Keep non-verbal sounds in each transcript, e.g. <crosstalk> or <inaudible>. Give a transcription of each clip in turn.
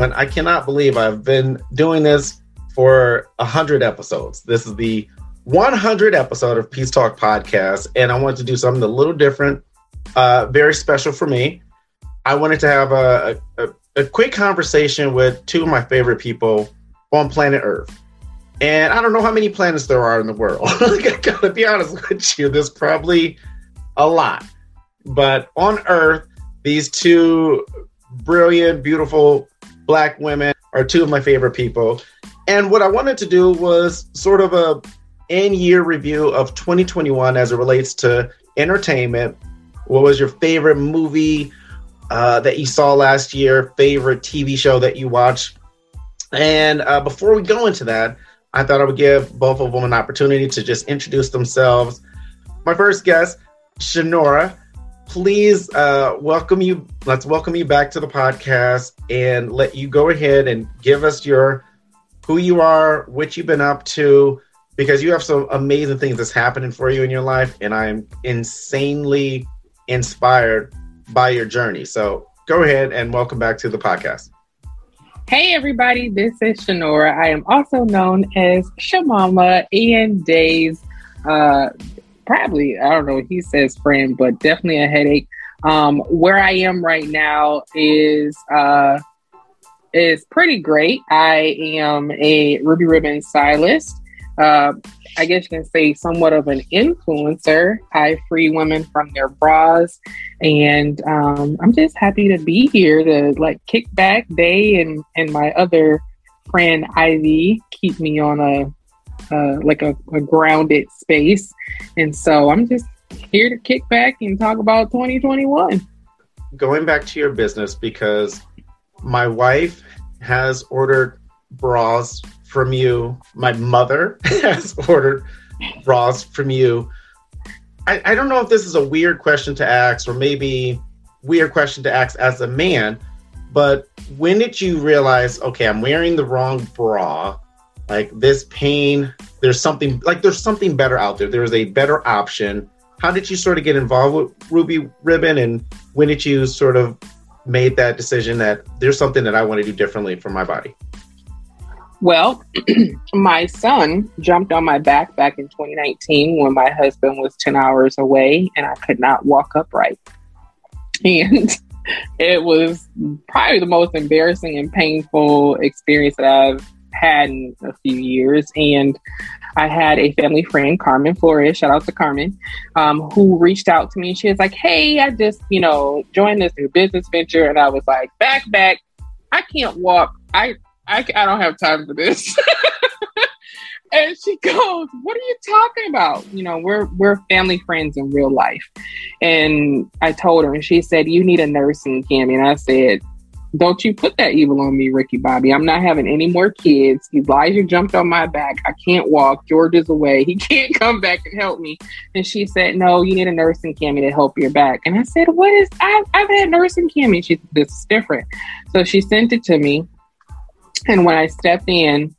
And I cannot believe I've been doing this for 100 episodes. This is the 100 episode of Peace Talk Podcast, and I wanted to do something a little different, uh, very special for me. I wanted to have a, a, a quick conversation with two of my favorite people on planet Earth. And I don't know how many planets there are in the world. <laughs> I gotta be honest with you, there's probably a lot. But on Earth, these two brilliant, beautiful black women are two of my favorite people. And what I wanted to do was sort of a end year review of 2021 as it relates to entertainment. What was your favorite movie uh, that you saw last year? Favorite TV show that you watched? And uh, before we go into that, I thought I would give both of them an opportunity to just introduce themselves. My first guest, Shenora, please uh, welcome you. Let's welcome you back to the podcast and let you go ahead and give us your who you are, what you've been up to, because you have some amazing things that's happening for you in your life, and I'm insanely inspired by your journey. So go ahead and welcome back to the podcast. Hey everybody, this is Shenora. I am also known as Shamama and Day's uh probably, I don't know, he says friend, but definitely a headache. Um where I am right now is uh is pretty great. I am a Ruby Ribbon stylist uh, I guess you can say, somewhat of an influencer. I free women from their bras, and um, I'm just happy to be here to like kick back. Day and and my other friend Ivy keep me on a like a, a grounded space, and so I'm just here to kick back and talk about 2021. Going back to your business because my wife has ordered bras from you. My mother <laughs> has ordered bras from you. I, I don't know if this is a weird question to ask or maybe weird question to ask as a man, but when did you realize, okay, I'm wearing the wrong bra? Like this pain, there's something like there's something better out there. There's a better option. How did you sort of get involved with Ruby Ribbon and when did you sort of made that decision that there's something that I want to do differently for my body? Well, <clears throat> my son jumped on my back back in 2019 when my husband was 10 hours away and I could not walk upright. <laughs> And it was probably the most embarrassing and painful experience that I've had in a few years. And I had a family friend, Carmen Flores, shout out to Carmen, um, who reached out to me. She was like, Hey, I just, you know, joined this new business venture. And I was like, Back, back. I can't walk. I I, I don't have time for this. <laughs> and she goes, "What are you talking about? You know, we're we're family friends in real life." And I told her, and she said, "You need a nursing Cami." And I said, "Don't you put that evil on me, Ricky Bobby. I'm not having any more kids. Elijah jumped on my back. I can't walk. George is away. He <laughs> can't come back and help me." And she said, "No, you need a nursing Cami to help your back." And I said, "What is? I've, I've had nursing Cami." She said, "This is different." So she sent it to me. And when I stepped in,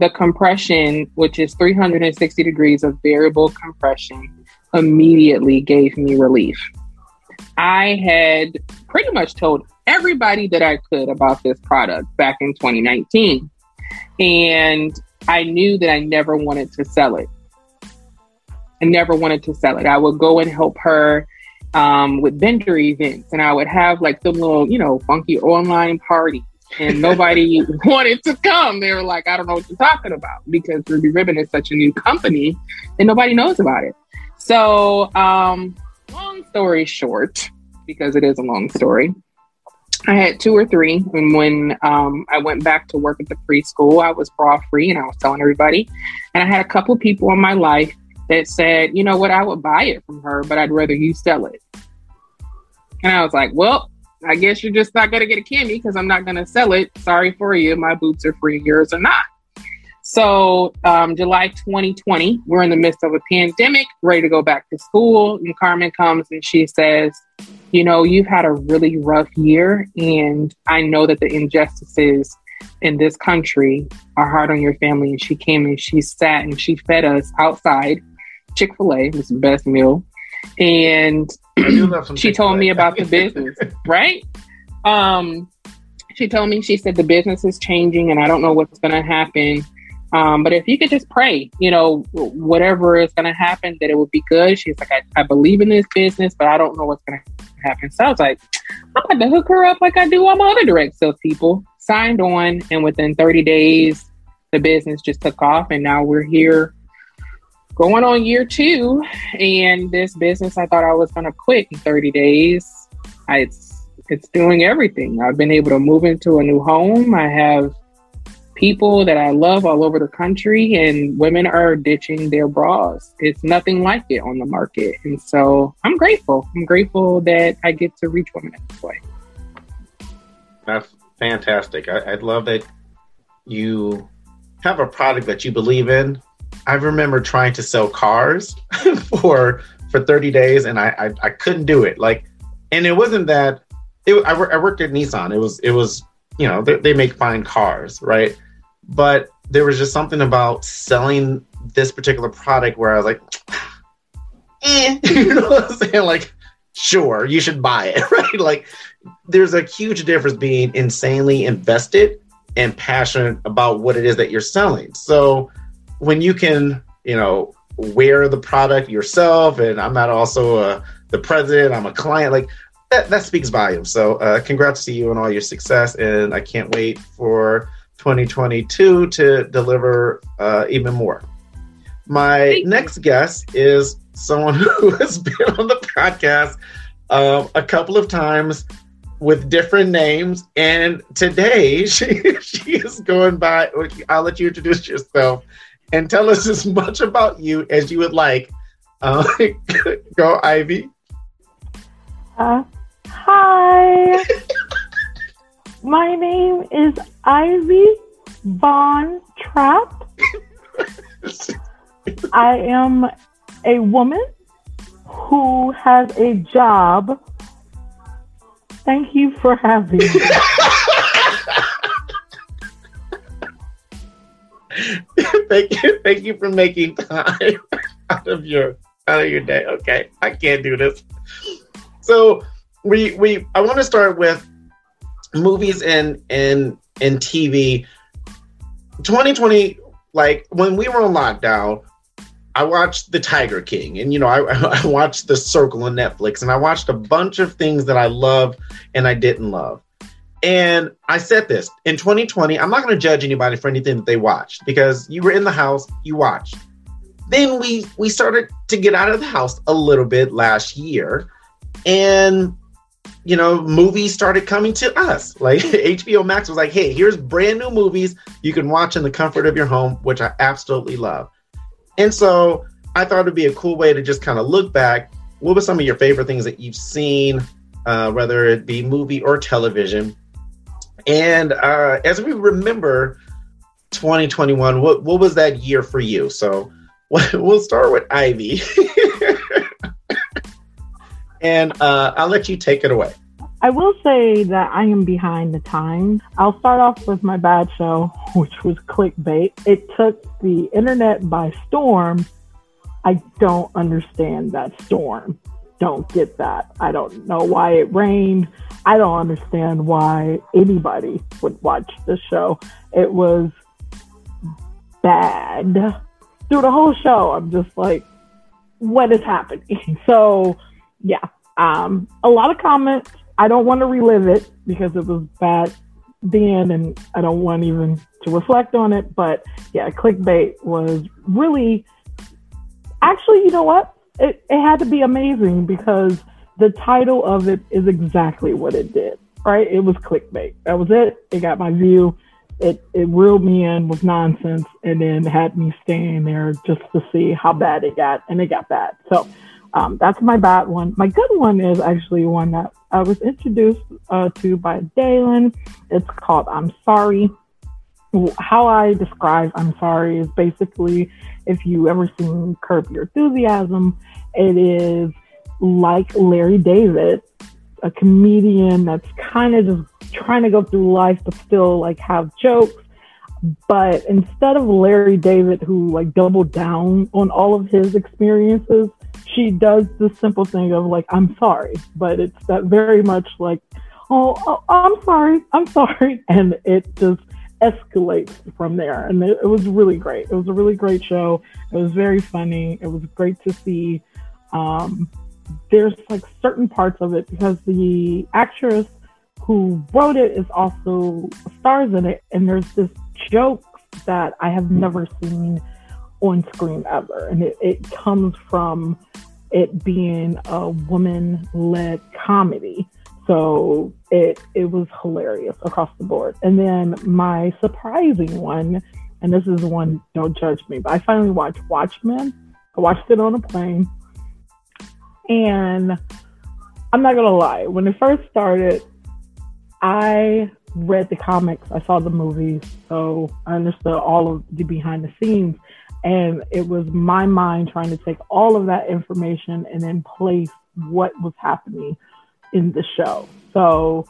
the compression, which is 360 degrees of variable compression, immediately gave me relief. I had pretty much told everybody that I could about this product back in 2019. And I knew that I never wanted to sell it. I never wanted to sell it. I would go and help her um, with vendor events, and I would have like the little, you know, funky online parties and <laughs> nobody wanted to come. They were like, I don't know what you're talking about because Ruby Ribbon is such a new company and nobody knows about it. So, um, long story short, because it is a long story, I had two or three. And when um, I went back to work at the preschool, I was bra free and I was telling everybody. And I had a couple people in my life that said, you know what, I would buy it from her, but I'd rather you sell it. And I was like, well, I guess you're just not going to get a candy because I'm not going to sell it. Sorry for you. My boots are free, yours are not. So, um, July 2020, we're in the midst of a pandemic, ready to go back to school. And Carmen comes and she says, You know, you've had a really rough year. And I know that the injustices in this country are hard on your family. And she came and she sat and she fed us outside Chick fil A, was the best meal. And she told me about the business, <laughs> right? Um, she told me, she said the business is changing and I don't know what's going to happen. Um, but if you could just pray, you know, whatever is going to happen, that it would be good. She's like, I, I believe in this business, but I don't know what's going to happen. So I was like, I'm going to hook her up like I do all my other direct sales people. Signed on, and within 30 days, the business just took off, and now we're here going on year two. And this business, I thought I was going to quit in 30 days. I, it's it's doing everything. I've been able to move into a new home. I have people that I love all over the country, and women are ditching their bras. It's nothing like it on the market. And so I'm grateful. I'm grateful that I get to reach women in this way. That's fantastic. I, I love that you have a product that you believe in. I remember trying to sell cars <laughs> for for 30 days and I, I, I couldn't do it. Like, and it wasn't that it, I, I worked at Nissan. It was it was you know they, they make fine cars, right? But there was just something about selling this particular product where I was like, <sighs> eh, <laughs> you know what I'm saying? Like, sure, you should buy it, <laughs> right? Like, there's a huge difference being insanely invested and passionate about what it is that you're selling. So when you can, you know, wear the product yourself, and I'm not also a, the president, I'm a client, like that, that speaks volumes. So uh, congrats to you on all your success, and I can't wait for 2022 to deliver uh, even more. My next guest is someone <laughs> who has been on the podcast uh, a couple of times with different names, and today <laughs> she she is going by. I'll let you introduce yourself and tell us as much about you as you would like. Uh, <laughs> go, Ivy. Uh, hi. My name is Ivy Von Trapp. <laughs> I am a woman who has a job. Thank you for having me. <laughs> thank you, thank you for making time <laughs> out of your out of your day. Okay, I can't do this. So we we I want to start with movies and and and TV. 2020, like when we were on lockdown, I watched The Tiger King, and you know, I, <laughs> I watched The Circle on Netflix, and I watched a bunch of things that I loved and I didn't love. And I said this in 2020, I'm not going to judge anybody for anything that they watched because you were in the house, you watched. Then we we started to get out of the house a little bit last year, and you know, movies started coming to us. Like <laughs> HBO Max was like, hey, here's brand new movies you can watch in the comfort of your home, which I absolutely love. And so I thought it'd be a cool way to just kind of look back. What were some of your favorite things that you've seen, uh, whether it be movie or television? And uh, as we remember 2021, what, what was that year for you? So <laughs> we'll start with Ivy. <laughs> and uh, I'll let you take it away. I will say that I am behind the times. I'll start off with my bad show, <laughs> which was clickbait. It took the internet by storm. I don't understand that storm. Don't get that. I don't know why it rained. I don't understand why anybody would watch the show. It was bad. Through the whole show, I'm just like, what is happening? <laughs> So, yeah, um, a lot of comments. I don't want to relive it because it was bad then, and I don't want even to reflect on it. But yeah, clickbait was really, actually, you know what? It, it had to be amazing because the title of it is exactly what it did, right? It was clickbait. That was it. It got my view. It, it reeled me in with nonsense and then had me staying there just to see how bad it got. And it got bad. So, um, that's my bad one. My good one is actually one that I was introduced uh, to by Dalen. It's called I'm Sorry. How I describe I'm Sorry is basically if you ever seen Curb Your Enthusiasm, it is like Larry David, a comedian that's kind of just trying to go through life but still like have jokes. But instead of Larry David, who like doubled down on all of his experiences, she does the simple thing of like, I'm sorry, but it's that very much like oh, oh, I'm sorry, I'm sorry, <laughs> and it just escalates from there. And it, it was really great. It was a really great show. It was very funny. It was great to see. Um, there's like certain parts of it because the actress who wrote it is also stars in it, and there's this joke that I have never seen on screen ever, and it, it comes from it being a woman-led comedy. So it it was hilarious across the board. And then my surprising one, and this is the one don't judge me, but I finally watched Watchmen. I watched it on a plane. And I'm not gonna lie, when it first started, I read the comics, I saw the movies, so I understood all of the behind the scenes. And it was my mind trying to take all of that information and then place what was happening in the show. So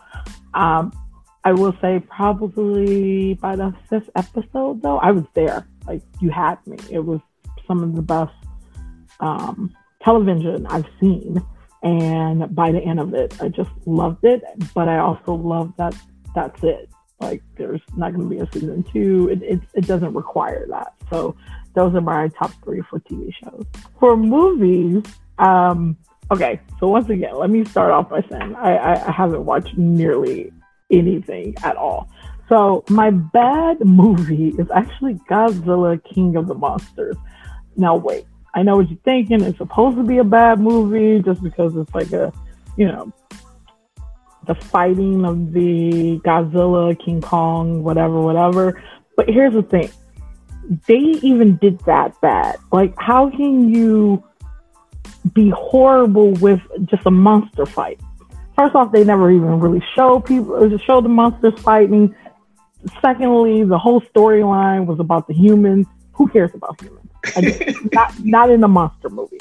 um, I will say probably by the fifth episode, though, I was there. Like you had me. It was some of the best um, television I've seen. And by the end of it, I just loved it. But I also love that that's it. Like there's not going to be a season two. It, it, it doesn't require that. So those are my top three for TV shows. For movies, um, okay. So once again, let me start off by saying I, I haven't watched nearly anything at all. So my bad movie is actually Godzilla King of the Monsters. Now wait, I know what you're thinking. It's supposed to be a bad movie just because it's like a, you know, the fighting of the Godzilla, King Kong, whatever, whatever. But here's the thing. They even did that bad. Like, how can you be horrible with just a monster fight? First off, they never even really show people, just show the monsters fighting. Secondly, the whole storyline was about the humans. Who cares about humans? <laughs> not not in a monster movie.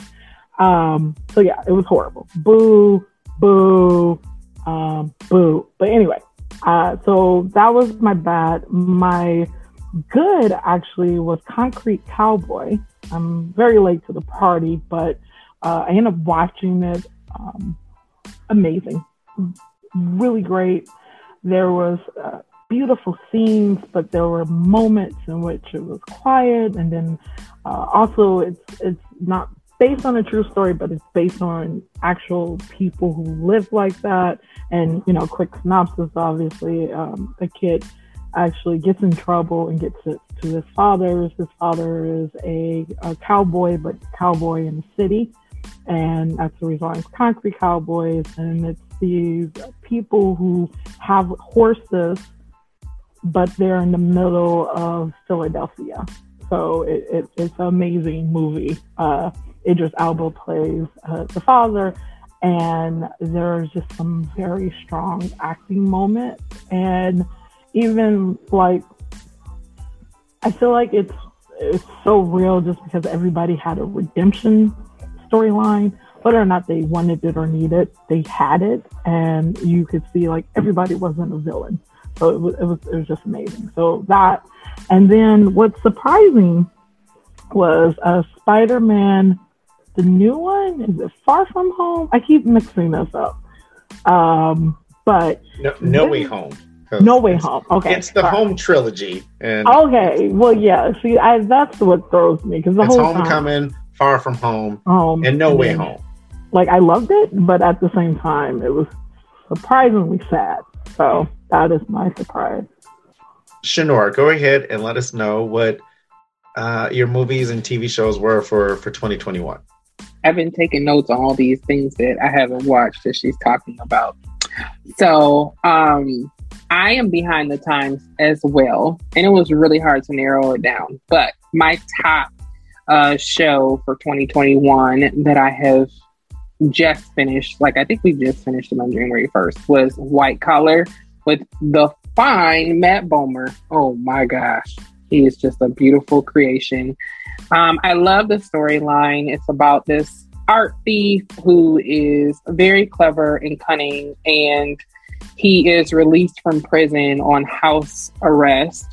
Um, so yeah, it was horrible. Boo, boo, um, boo. But anyway, uh, so that was my bad. My good actually was Concrete Cowboy. I'm very late to the party, but uh, I ended up watching it. Um, amazing, really great. There was uh, beautiful scenes, but there were moments in which it was quiet, and then uh, also it's it's not based on a true story, but it's based on actual people who live like that. And you know, quick synopsis: obviously, um, a kid actually gets in trouble and gets it to his father's. His father is a, a cowboy, but cowboy in the city, and that's the reason it's concrete cowboys. And it's these people who have horses but they're in the middle of Philadelphia. So it, it, it's an amazing movie. Uh, Idris Elba plays uh, the father, and there's just some very strong acting moments. And even like, I feel like it's it's so real just because everybody had a redemption storyline. Whether or not they wanted it or needed, it, they had it, and you could see like everybody wasn't a villain. So it was, it was, it was just amazing. So that, and then what's surprising was a Spider-Man, the new one. Is it Far From Home? I keep mixing this up. Um, but no, no Way Home. No Way Home. Okay, it's the Home trilogy. And okay, well, yeah. See, I, that's what throws me because the it's whole Homecoming, time, Far From Home, home, and No Way Home. Like I loved it, but at the same time, it was surprisingly sad. So that is my surprise. Shenora, go ahead and let us know what uh, your movies and TV shows were for for 2021. I've been taking notes on all these things that I haven't watched that she's talking about. So, um, I am behind the times as well, and it was really hard to narrow it down. But my top uh, show for 2021 that I have just finished, like I think we just finished it on January 1st, was White Collar with the fine Matt Bomer. Oh my gosh. He is just a beautiful creation. Um, I love the storyline. It's about this art thief who is very clever and cunning, and he is released from prison on house arrest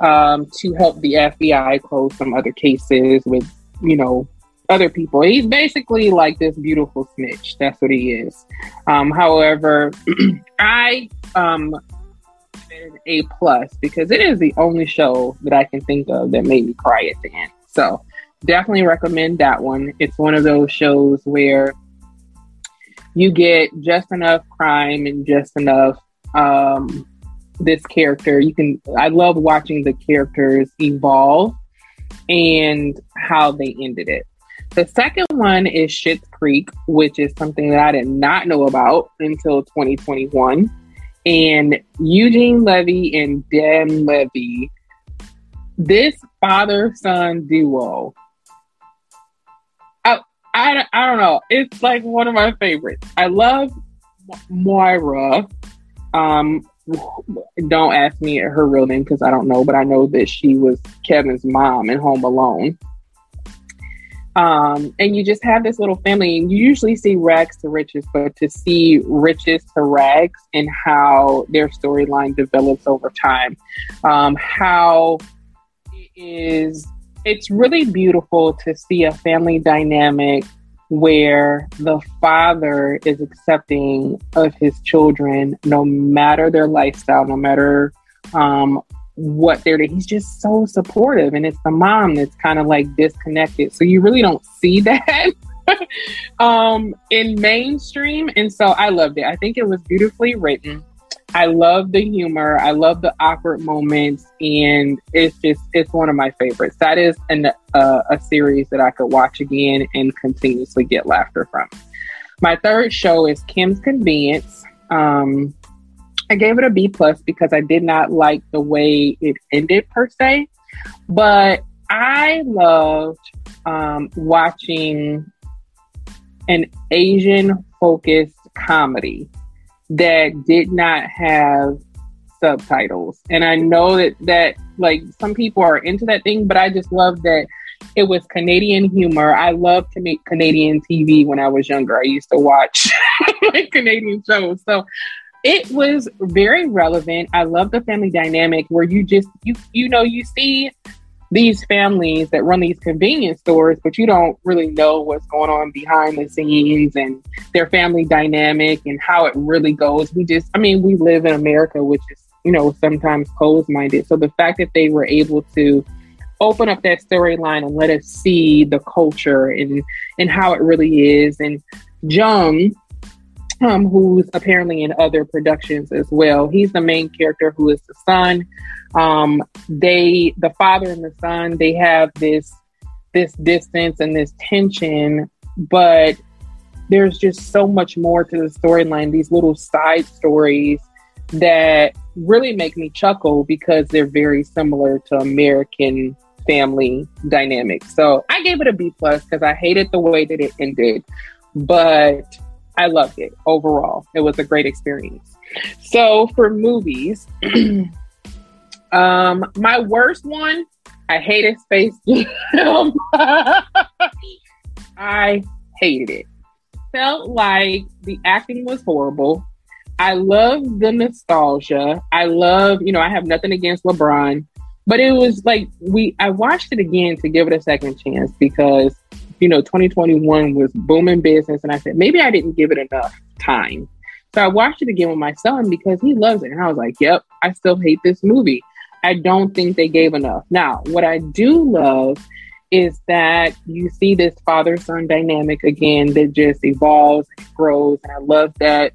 um, to help the FBI close some other cases with, you know, other people. He's basically like this beautiful snitch. That's what he is. Um, however, <clears throat> I um a plus because it is the only show that I can think of that made me cry at the end. So definitely recommend that one. It's one of those shows where you get just enough crime and just enough um, this character. You can. I love watching the characters evolve and how they ended it. The second one is Schitt's Creek, which is something that I did not know about until 2021. And Eugene Levy and Dan Levy, this father son duo I, I don't know. It's like one of my favorites. I love Moira. Um, don't ask me her real name because I don't know, but I know that she was Kevin's mom in Home Alone. Um, and you just have this little family, and you usually see rags to riches, but to see riches to rags and how their storyline develops over time, um, how it is it's really beautiful to see a family dynamic where the father is accepting of his children no matter their lifestyle, no matter um, what they're doing. He's just so supportive. And it's the mom that's kind of like disconnected. So you really don't see <laughs> that. um, in mainstream. And so I loved it. I think it was beautifully written. I love the humor. I love the awkward moments, and it's just it's one of my favorites. That is an, uh, a series that I could watch again and continuously get laughter from. My third show is Kim's Convenience. Um, I gave it a B plus because I did not like the way it ended per se, but I loved um, watching an Asian focused comedy that did not have subtitles. And I know that that like some people are into that thing, but I just love that it was Canadian humor. I loved Canadian TV when I was younger. I used to watch <laughs> Canadian shows. So it was very relevant. I love the family dynamic where you just you you know you see these families that run these convenience stores, but you don't really know what's going on behind the scenes and their family dynamic and how it really goes. We just, I mean, we live in America, which is, you know, sometimes closed minded. So the fact that they were able to open up that storyline and let us see the culture and, and how it really is. And Jung, um, who's apparently in other productions as well. He's the main character who is the son. Um, they, the father and the son, they have this this distance and this tension, but there's just so much more to the storyline. These little side stories that really make me chuckle because they're very similar to American family dynamics. So I gave it a B plus because I hated the way that it ended, but I loved it overall. It was a great experience. So for movies, <clears throat> um, my worst one, I hated Space Jam. <laughs> I hated it. Felt like the acting was horrible. I love the nostalgia. I love, you know, I have nothing against LeBron, but it was like we I watched it again to give it a second chance because you know, 2021 was booming business. And I said, maybe I didn't give it enough time. So I watched it again with my son because he loves it. And I was like, yep, I still hate this movie. I don't think they gave enough. Now, what I do love is that you see this father son dynamic again that just evolves and grows. And I love that.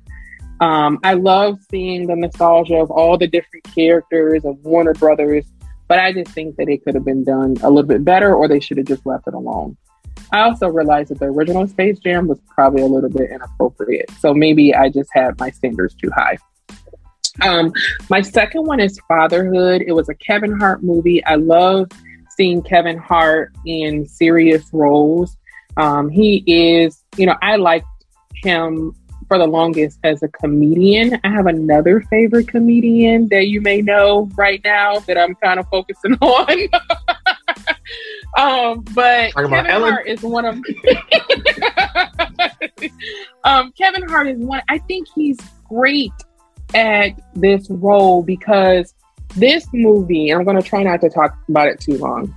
Um, I love seeing the nostalgia of all the different characters of Warner Brothers, but I just think that it could have been done a little bit better or they should have just left it alone. I also realized that the original Space Jam was probably a little bit inappropriate. So maybe I just had my standards too high. Um, my second one is Fatherhood. It was a Kevin Hart movie. I love seeing Kevin Hart in serious roles. Um, he is, you know, I liked him for the longest as a comedian. I have another favorite comedian that you may know right now that I'm kind of focusing <laughs> on. Um, but Talking Kevin Hart is one of <laughs> um, Kevin Hart is one. I think he's great at this role because this movie, I'm going to try not to talk about it too long.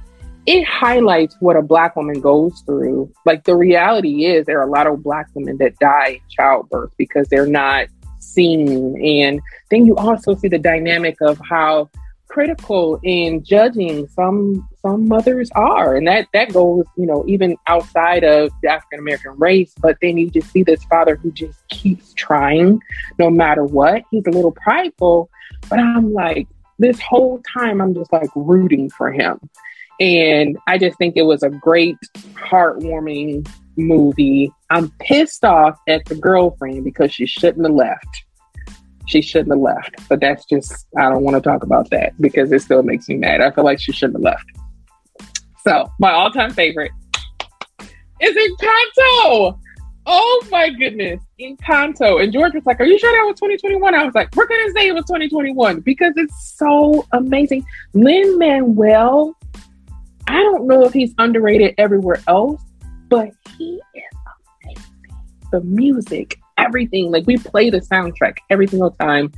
it highlights what a black woman goes through. Like the reality is there are a lot of black women that die in childbirth because they're not seen. And then you also see the dynamic of how critical in judging some some mothers are and that that goes you know even outside of the african american race but then you just see this father who just keeps trying no matter what he's a little prideful but i'm like this whole time i'm just like rooting for him and i just think it was a great heartwarming movie i'm pissed off at the girlfriend because she shouldn't have left she shouldn't have left. But that's just, I don't want to talk about that because it still makes me mad. I feel like she shouldn't have left. So, my all time favorite is Encanto. Oh my goodness, Encanto. And George was like, Are you sure that was 2021? I was like, We're to say it was 2021 because it's so amazing. Lin Manuel, I don't know if he's underrated everywhere else, but he is amazing. The music, everything. Like we play the soundtrack every single time.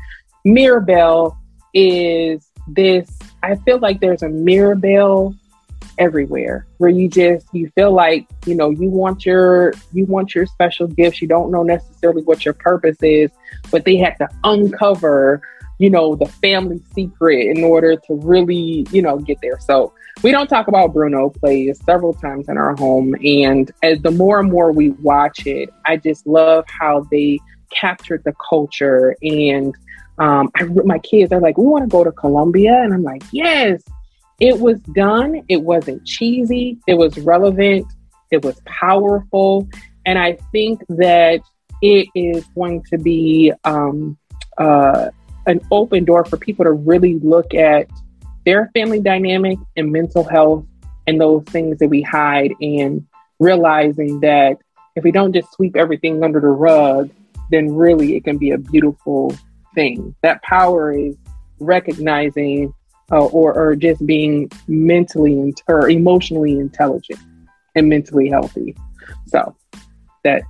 Mirabel is this. I feel like there's a Mirabel everywhere where you just you feel like you know you want your you want your special gifts you don't know necessarily what your purpose is but they had to uncover you know the family secret in order to really you know get there so we don't talk about Bruno plays several times in our home. And as the more and more we watch it, I just love how they captured the culture. And um, I, my kids are like, we want to go to Colombia. And I'm like, yes, it was done. It wasn't cheesy. It was relevant. It was powerful. And I think that it is going to be um, uh, an open door for people to really look at their family dynamic and mental health and those things that we hide and realizing that if we don't just sweep everything under the rug, then really it can be a beautiful thing. That power is recognizing uh, or, or just being mentally or emotionally intelligent and mentally healthy. So that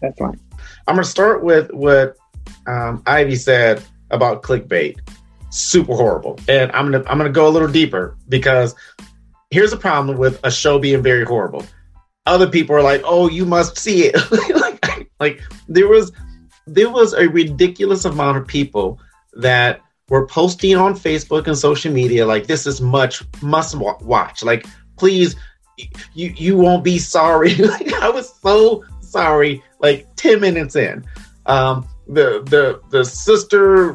that's fine. I'm gonna start with what um, Ivy said about clickbait super horrible. And I'm gonna I'm gonna go a little deeper because here's a problem with a show being very horrible. Other people are like, "Oh, you must see it." <laughs> like, like there was there was a ridiculous amount of people that were posting on Facebook and social media like this is much must watch. Like please you you won't be sorry. <laughs> like I was so sorry like 10 minutes in. Um the the the sister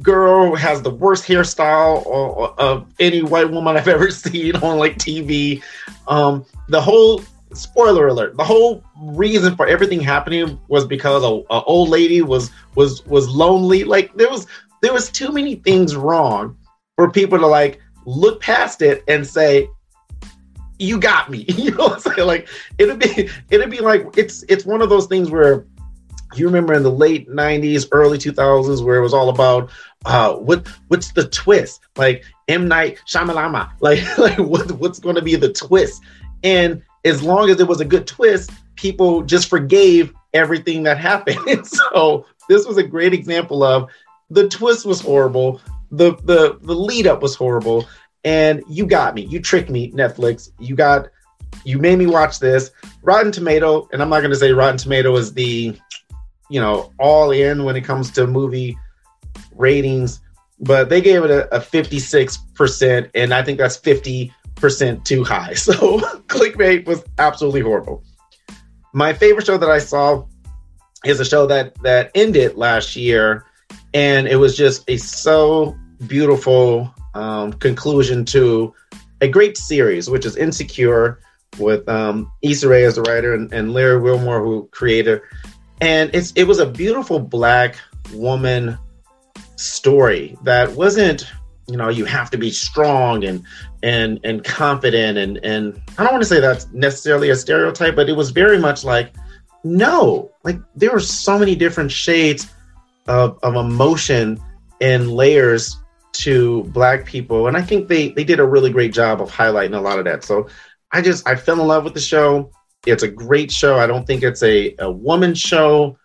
girl has the worst hairstyle of any white woman I've <laughs> ever seen on like TV. Um, the whole spoiler alert: the whole reason for everything happening was because a, a old lady was was was lonely. Like there was there was too many things wrong for people to like look past it and say you got me. <laughs> You know what i'm saying? Like it'd be it'd be like it's it's one of those things where you remember in the late 90s early 2000s where it was all about uh what what's the twist? Like m. Night Shyamalama like <laughs> like what, what's going to be the twist? And as long as it was a good twist people just forgave everything that happened. <laughs> So this was a great example of the twist was horrible. The the the lead up was horrible. And you got me. You tricked me netflix. You got you made me watch this. Rotten tomato and i'm not going to say rotten tomato is the you know, all in when it comes to movie ratings, but they gave it a, a 56%, and I think that's 50% too high. <laughs> So clickbait was absolutely horrible. My favorite show that I saw is a show that that ended last year, and it was just a so beautiful um, conclusion to a great series, which is Insecure, with um, Issa Rae as the writer and, and Larry Wilmore who created. And it's it was a beautiful black woman story that wasn't you know you have to be strong and and and confident and and I don't want to say that's necessarily a stereotype but it was very much like no like there were so many different shades of, of emotion and layers to black people and I think they they did a really great job of highlighting a lot of that so I just I fell in love with the show it's a great show. I don't think it's a, a woman show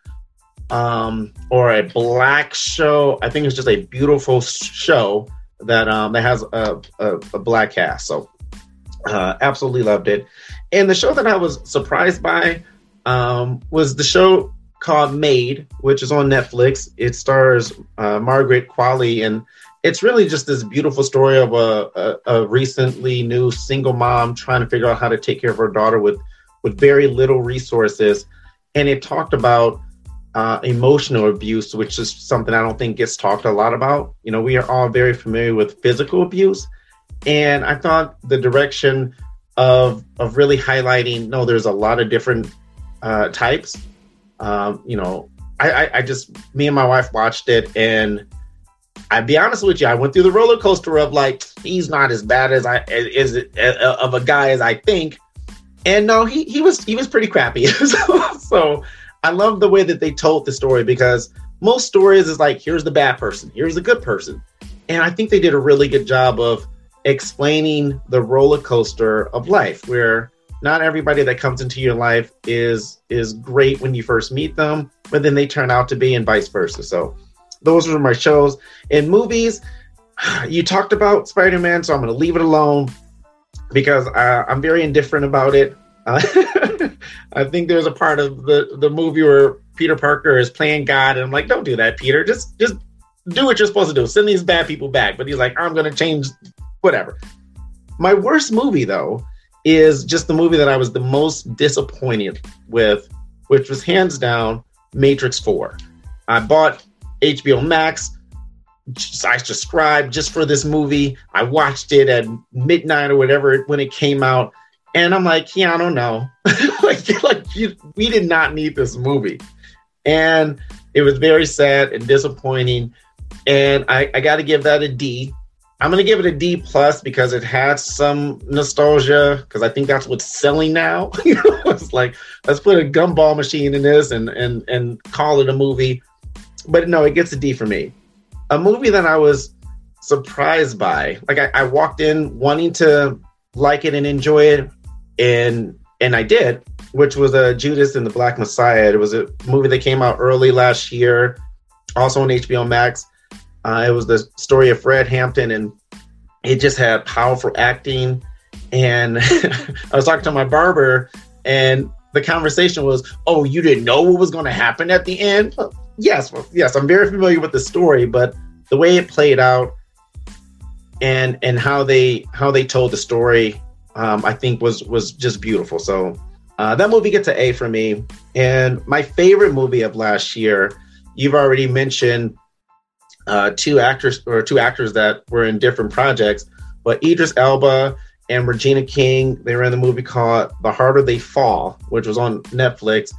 um, or a black show. I think it's just a beautiful show that um, that has a, a, a black cast. So Uh, absolutely loved it. And the show that I was surprised by um, was the show called Maid, which is on Netflix. It stars uh, Margaret Qualley, and it's really just this beautiful story of a, a, a, recently new single mom trying to figure out how to take care of her daughter with with very little resources. And it talked about uh, emotional abuse, which is something I don't think gets talked a lot about. You know, we are all very familiar with physical abuse, and I thought the direction of of really highlighting no, there's a lot of different uh, types. Um, you know, I, I, I just me and my wife watched it, and I'd be honest with you, I went through the roller coaster of like he's not as bad as I is uh, of a guy as I think, and no, he he was he was pretty crappy. <laughs> so, so I love the way that they told the story because most stories is like here's the bad person, here's the good person, and I think they did a really good job of explaining the roller coaster of life where not everybody that comes into your life is is great when you first meet them, but then they turn out to be and vice versa. So those were my shows. In movies, <sighs> you talked about Spider-Man, so I'm going to leave it alone because uh, I'm very indifferent about it. Uh, <laughs> I think there's a part of the the movie where Peter Parker is playing God, and I'm like, don't do that, Peter. Just just do what you're supposed to do. Send these bad people back. But he's like, I'm going to change whatever. My worst movie though is just the movie that I was the most disappointed with, which was hands down Matrix 4. I bought HBO Max. I subscribed just for this movie. I watched it at midnight or whatever when it came out. And I'm like, yeah, I don't know. <laughs> like, <laughs> like you, we did not need this movie. And it was very sad and disappointing. And I, I got to give that a D I'm gonna give it a D plus because it had some nostalgia because I think that's what's selling now. <laughs> it's like let's put a gumball machine in this and and and call it a movie. But no, it gets a D for me. A movie that I was surprised by, like I, I walked in wanting to like it and enjoy it, and and I did, which was a uh, Judas and the Black Messiah. It was a movie that came out early last year, also on HBO Max. Uh, it was the story of Fred Hampton, and it just had powerful acting. And <laughs> I was talking to my barber, and the conversation was, "Oh, you didn't know what was going to happen at the end?" yes, yes, I'm very familiar with the story, but the way it played out and and how they how they told the story, um, I think was was just beautiful. So uh, that movie gets an A for me. And my favorite movie of last year, you've already mentioned uh, two actors or two actors that were in different projects, but Idris Elba and Regina King, they were in the movie called The Harder They Fall, which was on Netflix.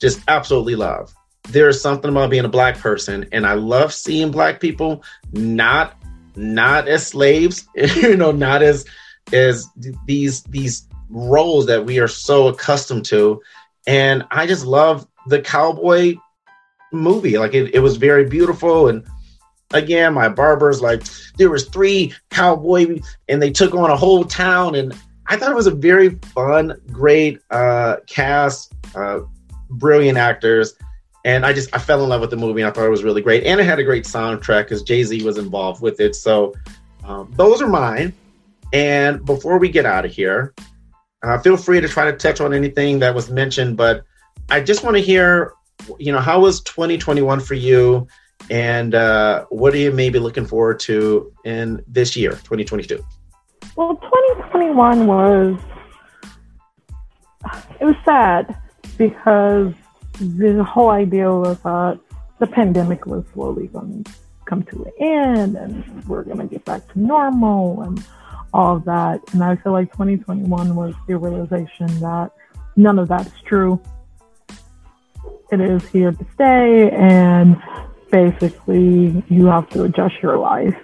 Just absolutely love. There is something about being a black person, and I love seeing black people not not as slaves, <laughs> you know, not as as these these roles that we are so accustomed to. And I just love the cowboy movie. Like it, it was very beautiful and again my barber's like there was three cowboy and they took on a whole town and i thought it was a very fun great uh cast uh brilliant actors and i just i fell in love with the movie and i thought it was really great and it had a great soundtrack because jay-z was involved with it so um, those are mine and before we get out of here uh, feel free to try to touch on anything that was mentioned but i just want to hear you know how was 2021 for you and uh, what are you maybe looking forward to in this year, 2022? Well, 2021 was it was sad because the whole idea was that the pandemic was slowly going to come to an end and we're going to get back to normal and all of that. And I feel like 2021 was the realization that none of that is true. It is here to stay, and basically you have to adjust your life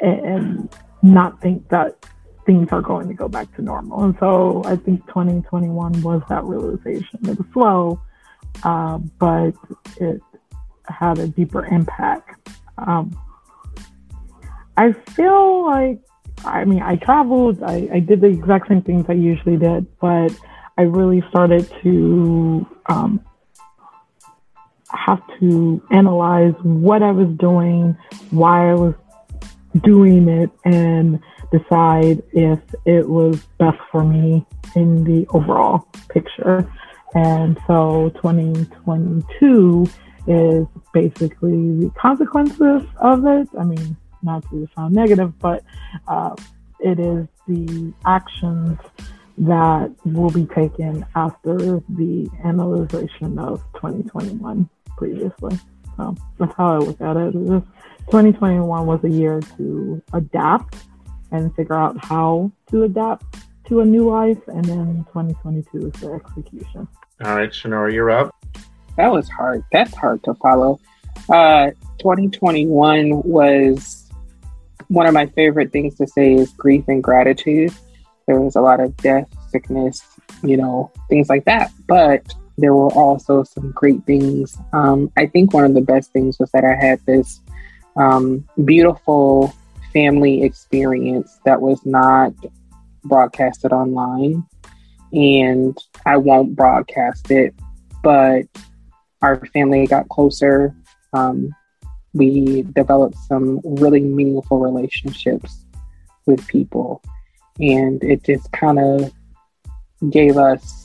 and not think that things are going to go back to normal. And so I think 2021 was that realization. It was slow, uh, but it had a deeper impact. Um, I feel like, I mean, I traveled, I, I did the exact same things I usually did, but I really started to um, have to analyze what I was doing, why I was doing it, and decide if it was best for me in the overall picture. And so 2022 is basically the consequences of it. I mean, not to sound negative, but uh, it is the actions that will be taken after the analyzation of 2021 previously. So that's how I look at it. 2021 was a year to adapt and figure out how to adapt to a new life, and then 2022 is the execution. All right, Shenora, you're up. That was hard. That's hard to follow. Uh, 2021 was one of my favorite things to say is grief and gratitude. There was a lot of death, sickness, you know, things like that. But there were also some great things. Um, I think one of the best things was that I had this um, beautiful family experience that was not broadcasted online. And I won't broadcast it, but our family got closer. Um, we developed some really meaningful relationships with people. And it just kind of gave us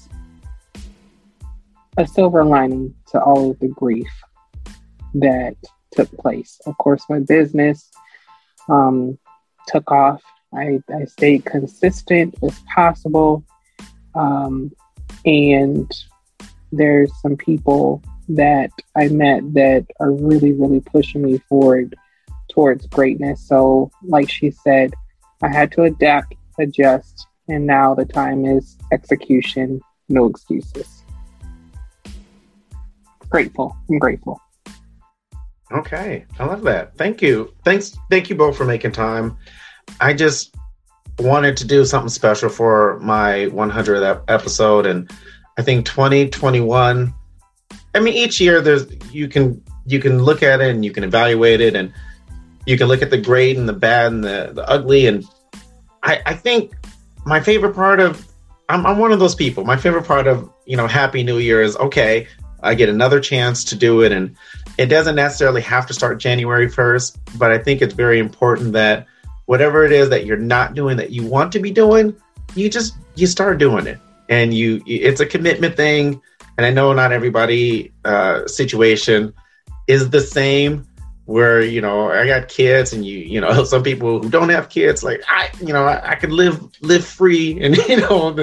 a silver lining to all of the grief that took place. Of course, my business um, took off. I, I stayed consistent as possible. Um, and there's some people that I met that are really, really pushing me forward towards greatness. So, like she said, I had to adapt, adjust, and now the time is execution, no excuses. Grateful. I'm grateful. Okay, I love that. Thank you. Thanks. Thank you both for making time. I just wanted to do something special for my 100th episode, and I think 2021 I mean, each year there's you can you can look at it and you can evaluate it and you can look at the great and the bad and the, the ugly. And I, I think my favorite part of I'm, I'm one of those people. My favorite part of you know Happy New Year is okay. I get another chance to do it, and it doesn't necessarily have to start January 1st. But I think it's very important that whatever it is that you're not doing that you want to be doing, you just you start doing it, and you it's a commitment thing and I know not everybody uh, situation is the same. Where you know I got kids, and you you know <laughs> some people who don't have kids, like I you know I, I could live live free, and <laughs> you know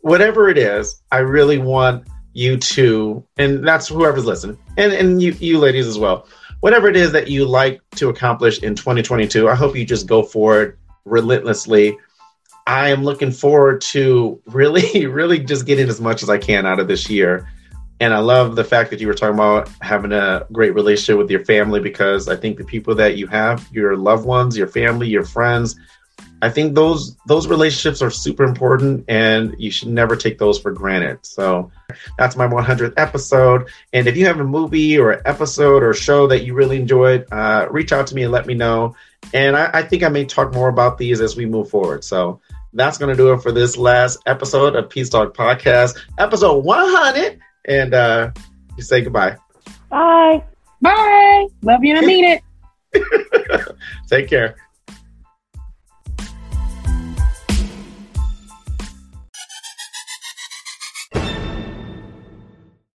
whatever it is, I really want you to, and that's whoever's listening, and and you you ladies as well. Whatever it is that you like to accomplish in 2022, I hope you just go for it relentlessly I am looking forward to really, <laughs> really just getting as much as I can out of this year. And I love the fact that you were talking about having a great relationship with your family because I think the people that you have, your loved ones, your family, your friends, I think those those relationships are super important and you should never take those for granted. So that's my 100th episode. And if you have a movie or episode or show that you really enjoyed, uh, reach out to me and let me know. And I, I think I may talk more about these as we move forward. So that's going to do it for this last episode of Peace Talk Podcast, episode 100. And uh, you say goodbye. Bye. Bye. Love you and I mean it. Take care.